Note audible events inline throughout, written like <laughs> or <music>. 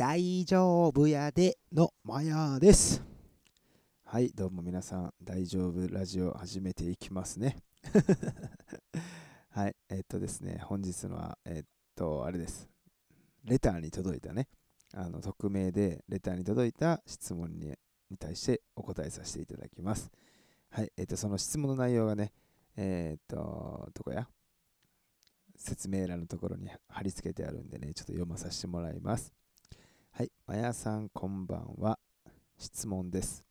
大丈夫やでのマヤです。はい、どうも皆さん、大丈夫ラジオ始めていきますね。<laughs> はい、えっとですね、本日のは、えっと、あれです。レターに届いたね、あの匿名でレターに届いた質問に対してお答えさせていただきます。はい、えっと、その質問の内容がね、えっと、どこや？説明欄のところに貼り付けてあるんでね、ちょっと読まさせてもらいます。はい、まやさんこんばんは。質問です。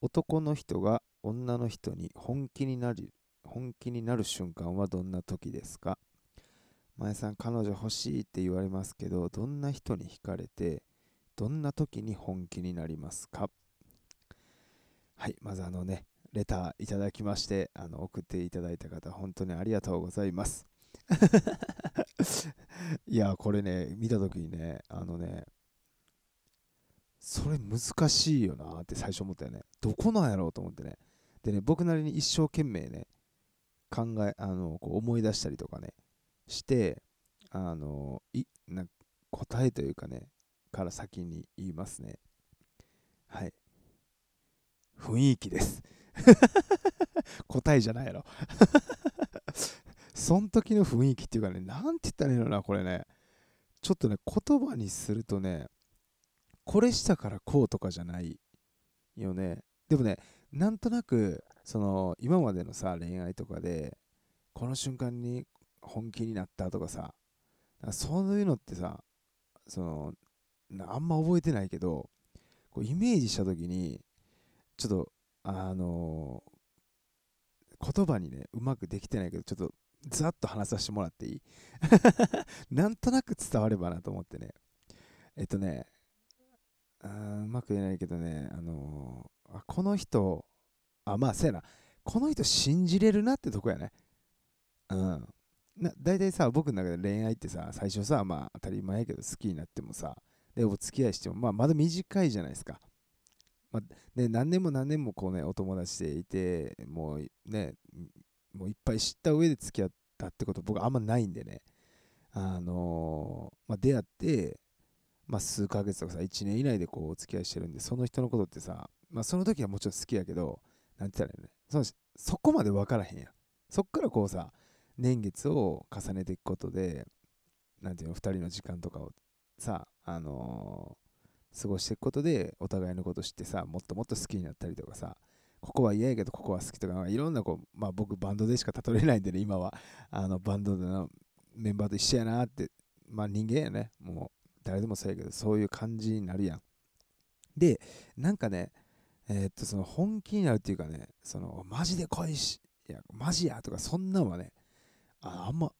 男の人が女の人に本気になる本気になる瞬間はどんな時ですか？まやさん、彼女欲しいって言われますけど、どんな人に惹かれて、どんな時に本気になりますか？はい、まずあのね、レターいただきまして、あの送っていただいた方、本当にありがとうございます。<laughs> いや、これね、見たときにね、あのね、それ難しいよなって最初思ったよね。どこなんやろうと思ってね。でね、僕なりに一生懸命ね、考え、あの、こう思い出したりとかね、して、あの、いな答えというかね、から先に言いますね。はい。雰囲気です。<laughs> 答えじゃないやろ。<laughs> そん時の雰囲気っていうかね、なんて言ったらいいのな、これね。ちょっとね、言葉にするとね、これしたからこうとかじゃないよね。でもね、なんとなく、その、今までのさ、恋愛とかで、この瞬間に本気になったとかさ、そういうのってさ、その、あんま覚えてないけど、こうイメージしたときに、ちょっと、あの言葉にね、うまくできてないけど、ちょっとざっと話させてもらっていい？<laughs> なんとなく伝わればなと思ってね。えっとね、あうまく言えないけどね、あのーあこの人、あ、まあ、そうやな、この人信じれるなってとこやね。うん。な大体さ、僕の中で恋愛ってさ、最初さ、まあ当たり前やけど好きになってもさ、で、お付き合いしても、まあまだ短いじゃないですか。まあ、ね、何年も何年もこうね、お友達でいて、もうね、もういっぱい知った上で付き合ったってこと僕あんまないんでね。あのーまあ、出会って、まあ、数ヶ月とかさ、1年以内でこうお付き合いしてるんで、その人のことってさ、まあ、その時はもちろん好きやけど、なんて言ったらいいのね、そのそこまで分からへんやん。そっからこうさ、年月を重ねていくことで、なんていうの、2人の時間とかをさ、あのー過ごしていくことで、お互いのこと知ってさ、もっともっと好きになったりとかさ、ここは嫌やけど、ここは好きとか、いろんなこう、まあ僕バンドでしか例えれないんでね、今は、あのバンドのメンバーと一緒やなって、まあ人間やね、もう。誰でもそうやけど、そういう感じになるやん。で、なんかね、えーっと、その本気になるっていうかね、その、マジで恋し、いや、マジやとか、そんなんはね、ああんま、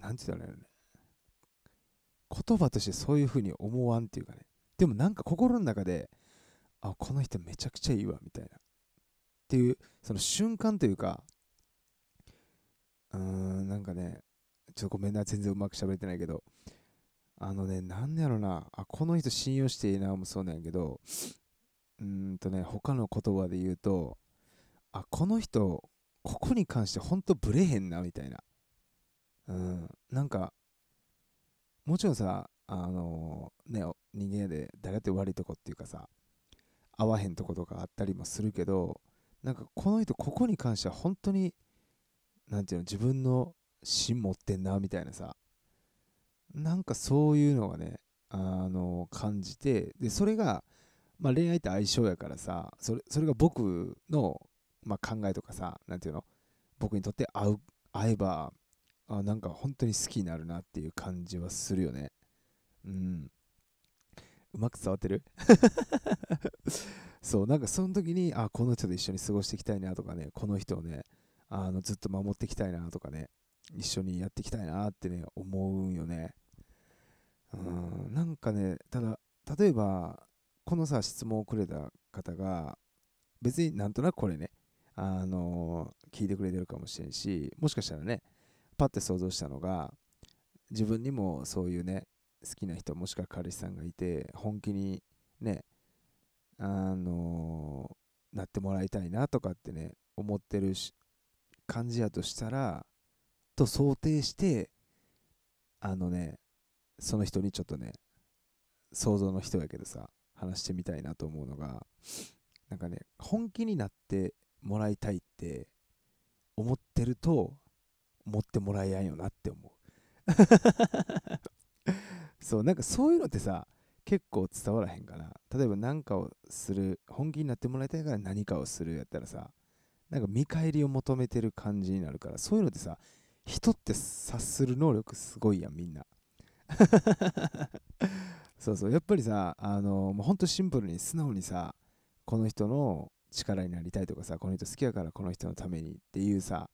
なんて言ったらいいのね、言葉としてそういう風に思わんっていうかね、でもなんか心の中で、あ、この人めちゃくちゃいいわ、みたいな。っていう、その瞬間というか、うーん、なんかね、ちょっとごめんな、全然うまく喋れてないけど、あのね、なんだろな、あ、この人信用していいなもそうなんやけど、うんとね、他の言葉で言うと、あ、この人、ここに関してほんとブレへんな、みたいな。うん、なんか、もちろんさ、あのね、人間で誰だって悪いとこっていうかさ、合わへんとことかあったりもするけど、なんかこの人、ここに関しては本当に、なんていうの、自分の芯持ってんな、みたいなさ、なんかそういうのがね、あの感じて、で、それが、まあ恋愛って相性やからさ、それそれが僕の、まあ、考えとかさ、なんていうの、僕にとって合う、合えば、あなんか本当に好きになるなっていう感じはするよね。うん。うまく伝わってる？<laughs> そう、なんかその時に、あ、この人と一緒に過ごしていきたいなとかね、この人をね、あのずっと守っていきたいなとかね、一緒にやっていきたいなってね、思うんよね。うん、なんかね、ただ、例えば、このさ、質問をくれた方が、別になんとなくこれね、あの聞いてくれてるかもしれんし、もしかしたらね、パッて想像したのが、自分にもそういうね、好きな人、もしくは彼氏さんがいて、本気にね、あのなってもらいたいなとかってね、思ってるし感じやとしたら、と想定して、あのね、その人にちょっとね、想像の人やけどさ話してみたいなと思うのがなんかね本気になってもらいたいって思ってると持ってもらえやんよなって思う。<laughs> そうなんかそういうのってさ結構伝わらへんかな。例えば何かをする本気になってもらいたいから何かをするやったらさなんか見返りを求めてる感じになるからそういうのってさ人って察する能力すごいやんみんな。<laughs> そうそうやっぱりさあのもうほんとシンプルに素直にさこの人の力になりたいとかさこの人好きやからこの人のためにっていうさ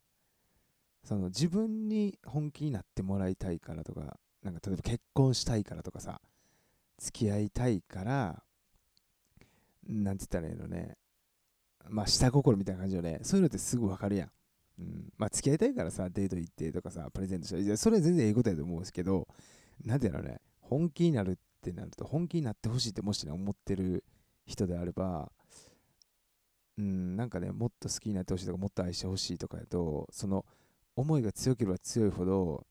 その自分に本気になってもらいたいからとかなんか例えば結婚したいからとかさ付き合いたいからなんて言ったらいいのねまあ下心みたいな感じよね。そういうのってすぐわかるやん。うん、まあ付き合いたいからさデート行ってとかさプレゼントしたらそれは全然ええことやと思うんですけどなんていうのね本気になるってなると本気になってほしいってもしね思ってる人であればうんなんかねもっと好きになってほしいとかもっと愛してほしいとかやとその思いが強ければ強いほど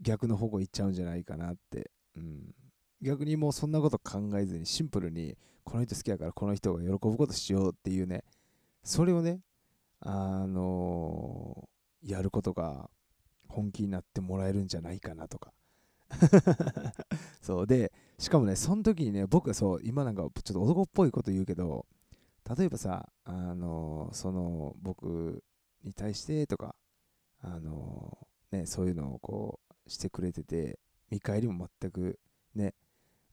逆の方向行っちゃうんじゃないかなって、うん、逆にもうそんなこと考えずにシンプルにこの人好きやからこの人が喜ぶことしようっていうねそれをねあのー、やることが本気になってもらえるんじゃないかなとか <laughs> そうでしかもねその時にね僕はそう今なんかちょっと男っぽいこと言うけど例えばさあの、その僕に対してとかあの、ねそういうのをこうしてくれてて見返りも全くね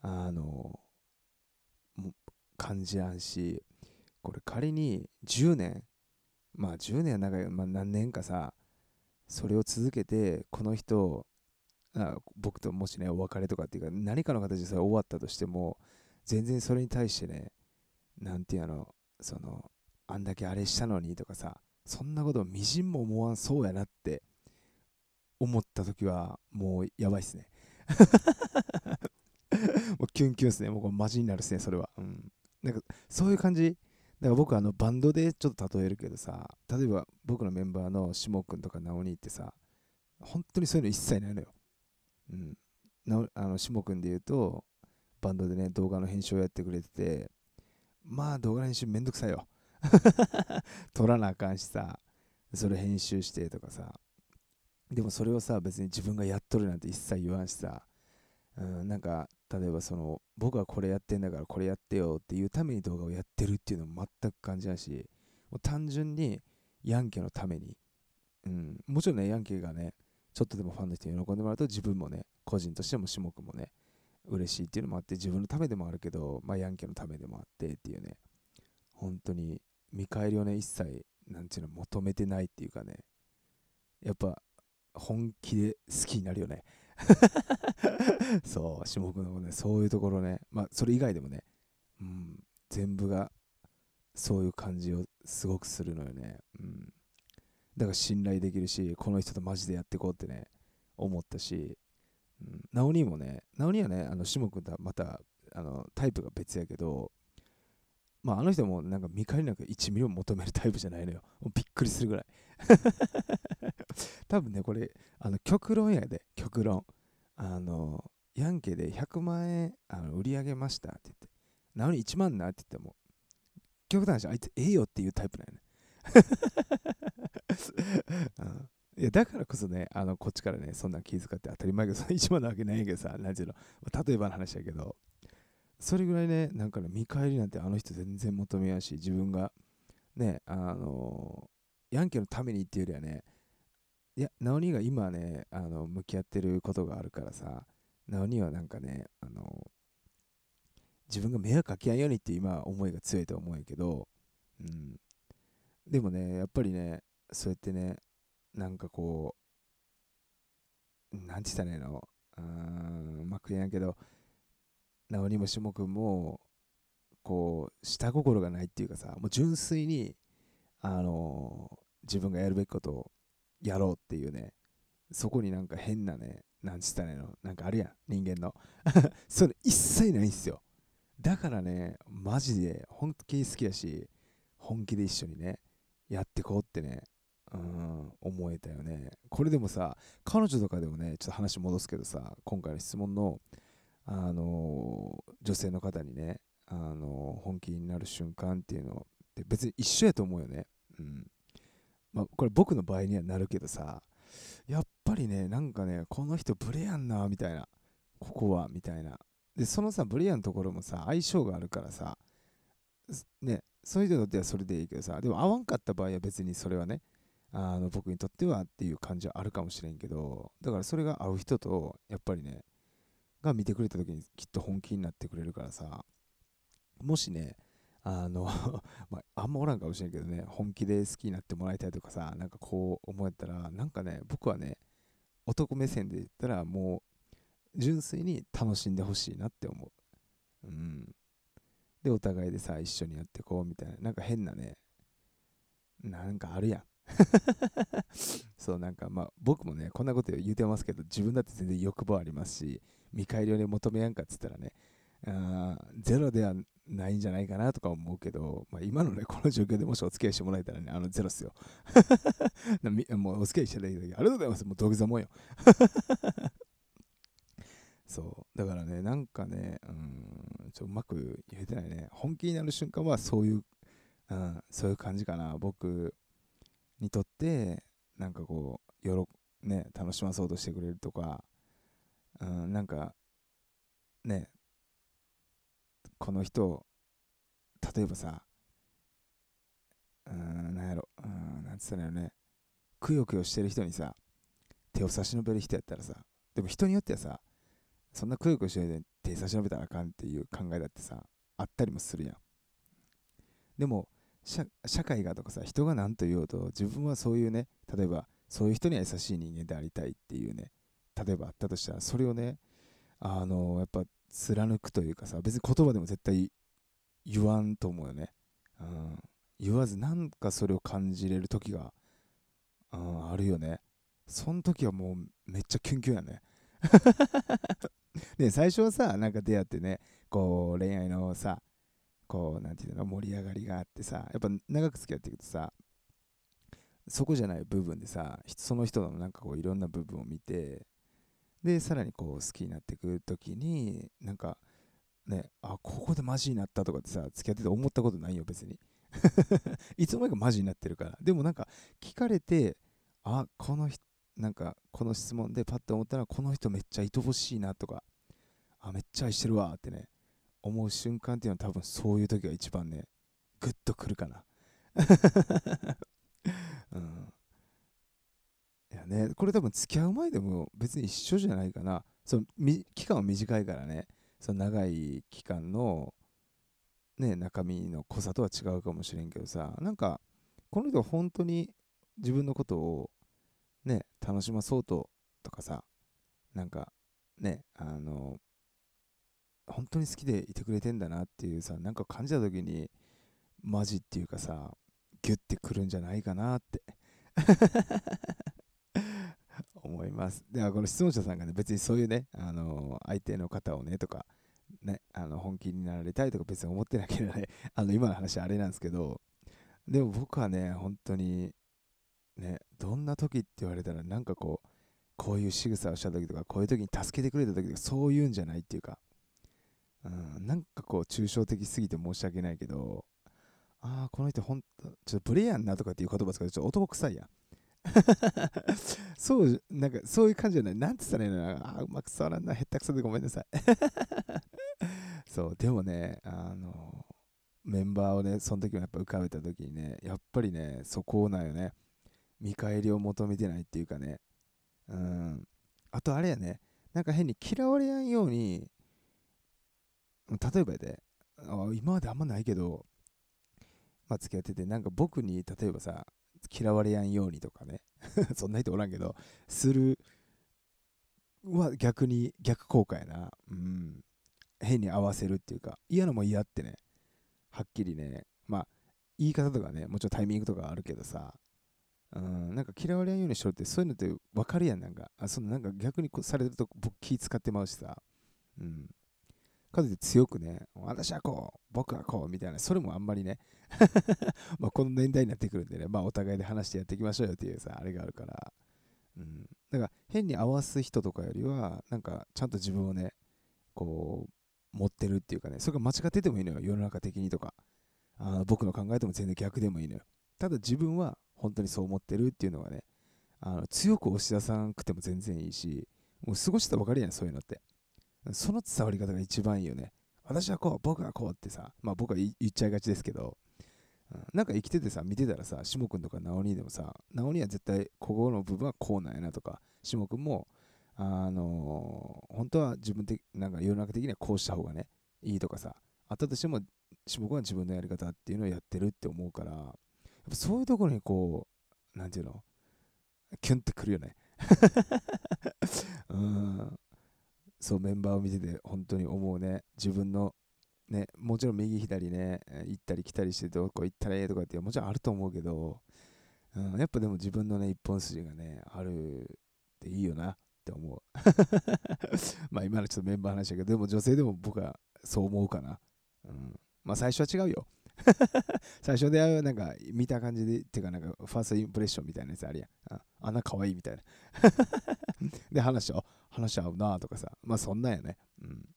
あの感じやんしこれ仮に10年まあ10年は長い、まあ、何年かさそれを続けてこの人僕ともしねお別れとかっていうか何かの形でそれ終わったとしても全然それに対してねなんていうのそのあんだけあれしたのにとかさそんなことみじんも思わんそうやなって思った時はもうやばいっすね。<laughs> もうキュンキュンっすね。もうこれマジになるっすねそれは。うん。なんかそういう感じ。だから僕あのバンドでちょっと例えるけどさ例えば僕のメンバーのしもくんとかなおにってさ本当にそういうの一切ないのよ。うん。あのしもくんで言うとバンドでね動画の編集をやってくれててまあ動画の編集めんどくさいよ。<laughs> 撮らなあかんしさそれ編集してとかさでもそれをさ別に自分がやっとるなんて一切言わんしさ、うん、なんか例えばその僕はこれやってんだからこれやってよっていうために動画をやってるっていうのも全く感じないしもう単純にヤンケのために、うん、もちろんねヤンケがねちょっとでもファンの人に喜んでもらうと自分もね個人としても種目もね嬉しいっていうのもあって自分のためでもあるけど、まあ、ヤンケのためでもあってっていうね本当に見返りをね一切なんていうの求めてないっていうかねやっぱ本気で好きになるよね <laughs> そう、下国のね、そういうところね、まあ、それ以外でもね、うん、全部がそういう感じをすごくするのよね。うん。だから信頼できるし、この人とマジでやっていこうってね、思ったし、うん、ナオニもね、ナオニはね、あの、下君とはまた、あの、タイプが別やけど、まあ、あの人もなんか見返りなんか1ミリを求めるタイプじゃないのよ。もうびっくりするぐらい。<laughs> 多分ね、これ、あの、極論やで、極論。あの、ヤンケで100万円あの売り上げましたって言って、なのに1万なって言っても、極端な話、あいつええよっていうタイプなんやね。いやだからこそね、あのこっちからね、そんな気遣って当たり前けど、1万なわけないけどさ、なんていうの、例えばの話だけど、それぐらいね、なんかね、見返りなんてあの人全然求めやし、自分が、ね、あのヤンケのためにっていうよりはね、いや、ナオニが今ね、あの、向き合ってることがあるからさ、ナオニはなんかね、あの、自分が迷惑かけやんようにって今思いが強いと思うけど、うん。でもね、やっぱりね、そうやってね、なんかこう、なんて言ったらいいの？うーん、うまく言えんけど、ナオニもしもくんも、こう、下心がないっていうかさ、もう純粋に、あの自分がやるべきことをやろうっていうね、そこになんか変なね、なんつったらいいの、なんかあるやん、人間の。<laughs> それ一切ないんすよ。だからね、マジで本気好きやし、本気で一緒にね、やってこうってね、うん、思えたよね。これでもさ、彼女とかでもね、ちょっと話戻すけどさ、今回の質問の、あのー、女性の方にねあの本気になる瞬間っていうのって別に一緒やと思うよね。うん。まあこれ僕の場合にはなるけどさやっぱりねなんかねこの人ブレやんなみたいな。ここはみたいな。でそのさブレやんところもさ相性があるからさねそういう人にとってはそれでいいけどさでも合わんかった場合は別にそれはねあの僕にとってはっていう感じはあるかもしれんけどだからそれが合う人とやっぱりねが見てくれた時にきっと本気になってくれるからさもしねあの <laughs> まあ、あんまおらんかもしれんけどね本気で好きになってもらいたいとかさなんかこう思えたらなんかね僕はね男目線で言ったらもう純粋に楽しんでほしいなって思う。うん。でお互いでさ一緒にやってこうみたいな。なんか変なね。なんかあるやん。<laughs> そうなんかまあ僕もねこんなこと言うてますけど自分だって全然欲望ありますし見返りをね求めやんかっつったらねあゼロではないんじゃないかなとか思うけど、まあ、今のねこの状況でもしお付き合いしてもらえたらねあのゼロっすよ。<laughs> もうお付き合いしていただきありがとうございます。もう土下座もんよ。そう。だからねなんかねうんちょうまく言えてないね。本気になる瞬間はそういう、うん、そういう感じかな。僕にとってなんかこうよろね楽しまそうとしてくれるとか、うん、なんかねこの人例えばさうんなんやろうんなんつったらよね。くよくよしてる人にさ手を差し伸べる人やったらさでも人によってはさそんなくよくよしてる人に手差し伸べたらあかんっていう考えだってさあったりもするやん。でも社会がとかさ人が何と言おうと自分はそういうね例えばそういう人には優しい人間でありたいっていうね例えばあったとしたらそれをねあのやっぱ貫くというかさ別に言葉でも絶対言わんと思うよね、うん、言わずなんかそれを感じれる時が、うん、あるよね。その時はもうめっちゃキュンキュンやね。<laughs> ね最初はさなんか出会ってねこう恋愛のさこうなんていうの盛り上がりがあってさやっぱ長く付き合っていくとさそこじゃない部分でさその人のなんかこういろんな部分を見てでさらにこう好きになっていく時になんかねあここでマジになったとかってさ付き合ってて思ったことないよ別に。<laughs> いつの間にかマジになってるから。でもなんか聞かれてあこの人なんかこの質問でパッと思ったらこの人めっちゃ愛おしいなとかあめっちゃ愛してるわってね思う瞬間っていうのは多分そういう時が一番ねグッとくるかな。<laughs> うん。いやねこれ多分付き合う前でも別に一緒じゃないかな。その期間は短いからね。その長い期間のね中身の濃さとは違うかもしれんけどさなんかこの人は本当に自分のことをね楽しまそうととかさなんかねあの本当に好きでいてくれてんだなっていうさなんか感じた時にマジっていうかさギュッてくるんじゃないかなって <laughs> 思います。ではこの質問者さんがね別にそういうねあの相手の方をねとかねあの本気になられたいとか別に思ってなければねあの今の話あれなんですけどでも僕はね本当にねどんな時って言われたらなんかこうこういう仕草をした時とかこういう時に助けてくれた時とかそういうんじゃないっていうかうん、なんかこう抽象的すぎて申し訳ないけど、ああ、この人ほんと、ちょっとブレイやんなとかっていう言葉ですけど、ちょっと男臭いやん。<laughs> そう、なんかそういう感じじゃない。なんて言ったらいいのああ、うまく伝わらんな。下手くそでごめんなさい。<laughs> そう、でもね、あの、メンバーをね、その時もやっぱ浮かべた時にね、やっぱりね、そこなんよね。見返りを求めてないっていうかね。うん。あとあれやね、なんか変に嫌われやんように、例えばやで、今まであんまないけど、まあ、付き合ってて、なんか僕に、例えばさ、嫌われやんようにとかね、<laughs> そんな人おらんけど、するは逆に逆効果やな。うん。変に合わせるっていうか、嫌なも嫌ってね、はっきりね、まあ、言い方とかね、もちろんタイミングとかあるけどさ、うん、なんか嫌われやんようにしろって、そういうのって分かるやん、なんか。あそのなんか逆にされると僕気使ってまうしさ、うん。かつて強くね、私はこう、僕はこう、みたいな、それもあんまりね <laughs> まあこの年代になってくるんでね、まあお互いで話してやっていきましょうよっていうさ、あれがあるから、うん。だから変に合わす人とかよりは、なんかちゃんと自分をね、こう、持ってるっていうかねそれが間違っててもいいのよ世の中的にとかあ僕の考えても全然逆でもいいのよただ自分は本当にそう思ってるっていうのがねあの強く押し出さなくても全然いいしもう過ごしてたら分かるやんそういうのって。その伝わり方が一番いいよね。私はこう僕はこうってさまあ僕は言っちゃいがちですけどうん、なんか生きててさ、見てたらさ、しもくんとかなおにでもさ、なおには絶対ここの部分はこうなんやなとか、しもくんも、あのー、本当は自分的、なんか世の中的にはこうした方がね、いいとかさ、あったとしても、しもくんは自分のやり方っていうのをやってるって思うから、ぱそういうところにこう、なんていうの、キュンってくるよね。<laughs> うん。そう、メンバーを見てて本当に思うね。自分のね、もちろん右左ね、行ったり来たりしてどこ行ったらええとかってもちろんあると思うけど、うん、やっぱでも自分のね、一本筋がね、あるっていいよなって思う。<laughs> まあ今のちょっとメンバー話だけど、でも女性でも僕はそう思うかな。うん、まあ最初は違うよ。<laughs> 最初でなんか見た感じで、っていうかなんかファーストインプレッションみたいなやつあるやん。ああんな可愛いみたいな。<laughs> で話し合う、話合うなとかさ。まあそんなんやね。うん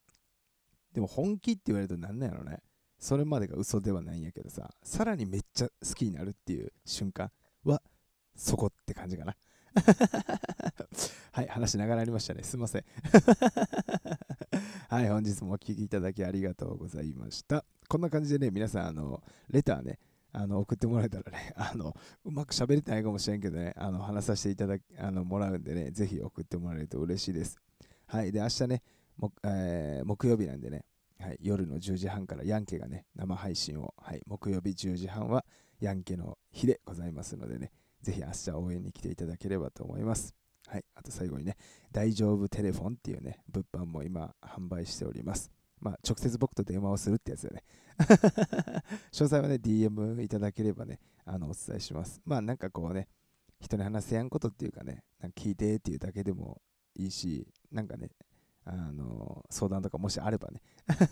でも本気って言われるとなんなんやろね。それまでが嘘ではないんやけどさ、さらにめっちゃ好きになるっていう瞬間は、そこって感じかな。<laughs> はい、話長ながらありましたね。すいません。はい、本日もお聴きいただきありがとうございました。こんな感じでね、皆さん、あの、レターね、あの送ってもらえたらね、<laughs> あのうまく喋れてないかもしれんけどね、あの話させていただきあのもらうんでね、ぜひ送ってもらえると嬉しいです。はい、で、明日ね、もえー、木曜日なんでね、はい、夜の10時半からヤンケがね、生配信を、はい、木曜日10時半はヤンケの日でございますのでね、ぜひ明日応援に来ていただければと思います。はい、あと最後にね、大丈夫テレフォンっていうね、物販も今販売しております。まあ、直接僕と電話をするってやつだね。<laughs> 詳細はね、DM いただければね、あの、お伝えします。まあ、なんかこうね、人に話せやんことっていうかね、なんか聞いてっていうだけでもいいし、なんかね、あの相談とかもしあればね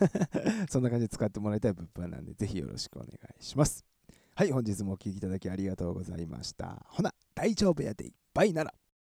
<laughs> そんな感じで使ってもらいたい物販なんで、ぜひよろしくお願いします。はい、本日もお聴きいただきありがとうございました。ほな、大丈夫やでいっぱいなら。